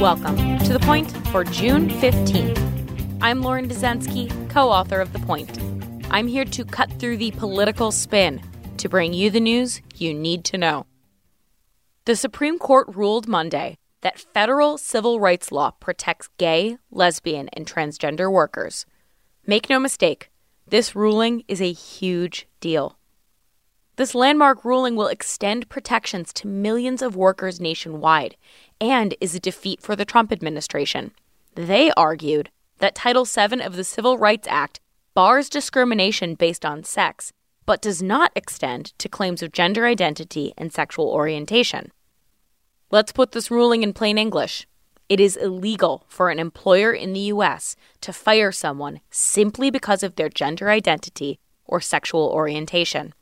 Welcome to The Point for June 15th. I'm Lauren Dezenski, co author of The Point. I'm here to cut through the political spin to bring you the news you need to know. The Supreme Court ruled Monday that federal civil rights law protects gay, lesbian, and transgender workers. Make no mistake, this ruling is a huge deal. This landmark ruling will extend protections to millions of workers nationwide and is a defeat for the Trump administration. They argued that Title VII of the Civil Rights Act bars discrimination based on sex, but does not extend to claims of gender identity and sexual orientation. Let's put this ruling in plain English. It is illegal for an employer in the U.S. to fire someone simply because of their gender identity or sexual orientation.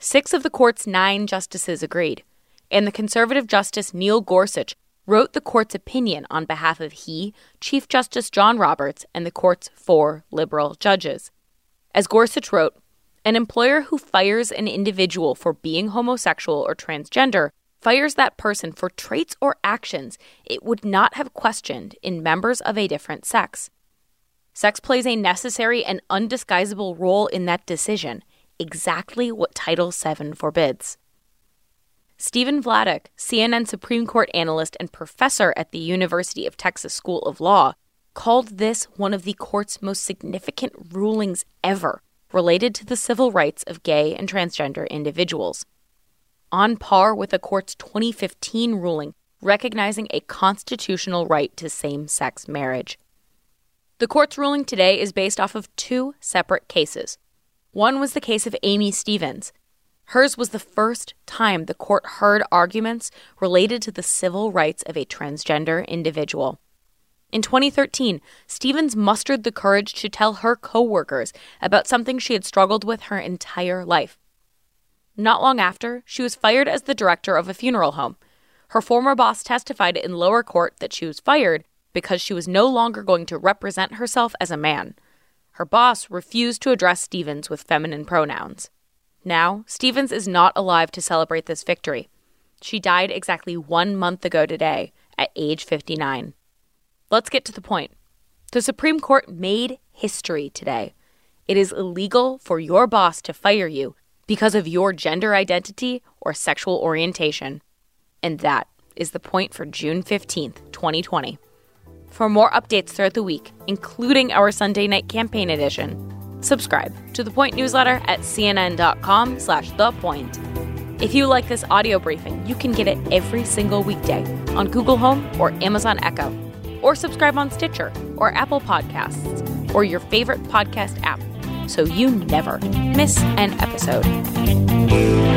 Six of the court's nine justices agreed, and the conservative justice Neil Gorsuch wrote the court's opinion on behalf of he, Chief Justice John Roberts, and the court's four liberal judges. As Gorsuch wrote, an employer who fires an individual for being homosexual or transgender fires that person for traits or actions it would not have questioned in members of a different sex. Sex plays a necessary and undisguisable role in that decision, exactly what Title VII forbids. Stephen Vladeck, CNN Supreme Court analyst and professor at the University of Texas School of Law, called this one of the court's most significant rulings ever related to the civil rights of gay and transgender individuals. On par with the court's 2015 ruling recognizing a constitutional right to same sex marriage. The court's ruling today is based off of two separate cases one was the case of Aimee Stephens. Hers was the first time the court heard arguments related to the civil rights of a transgender individual. In 2013, Stephens mustered the courage to tell her coworkers about something she had struggled with her entire life. Not long after, she was fired as the director of a funeral home. Her former boss testified in lower court that she was fired because she was no longer going to represent herself as a man. Her boss refused to address Stephens with feminine pronouns. Now, Stephens is not alive to celebrate this victory. She died exactly one month ago today, at age 59. Let's get to the point. The Supreme Court made history today. It is illegal for your boss to fire you because of your gender identity or sexual orientation. And that is the point for June 15th, 2020. For more updates throughout the week, including our Sunday night campaign edition, subscribe to the Point newsletter at cnn.com slash the point. If you like this audio briefing, you can get it every single weekday on Google Home or Amazon Echo, or subscribe on Stitcher or Apple Podcasts or your favorite podcast app so you never miss an episode.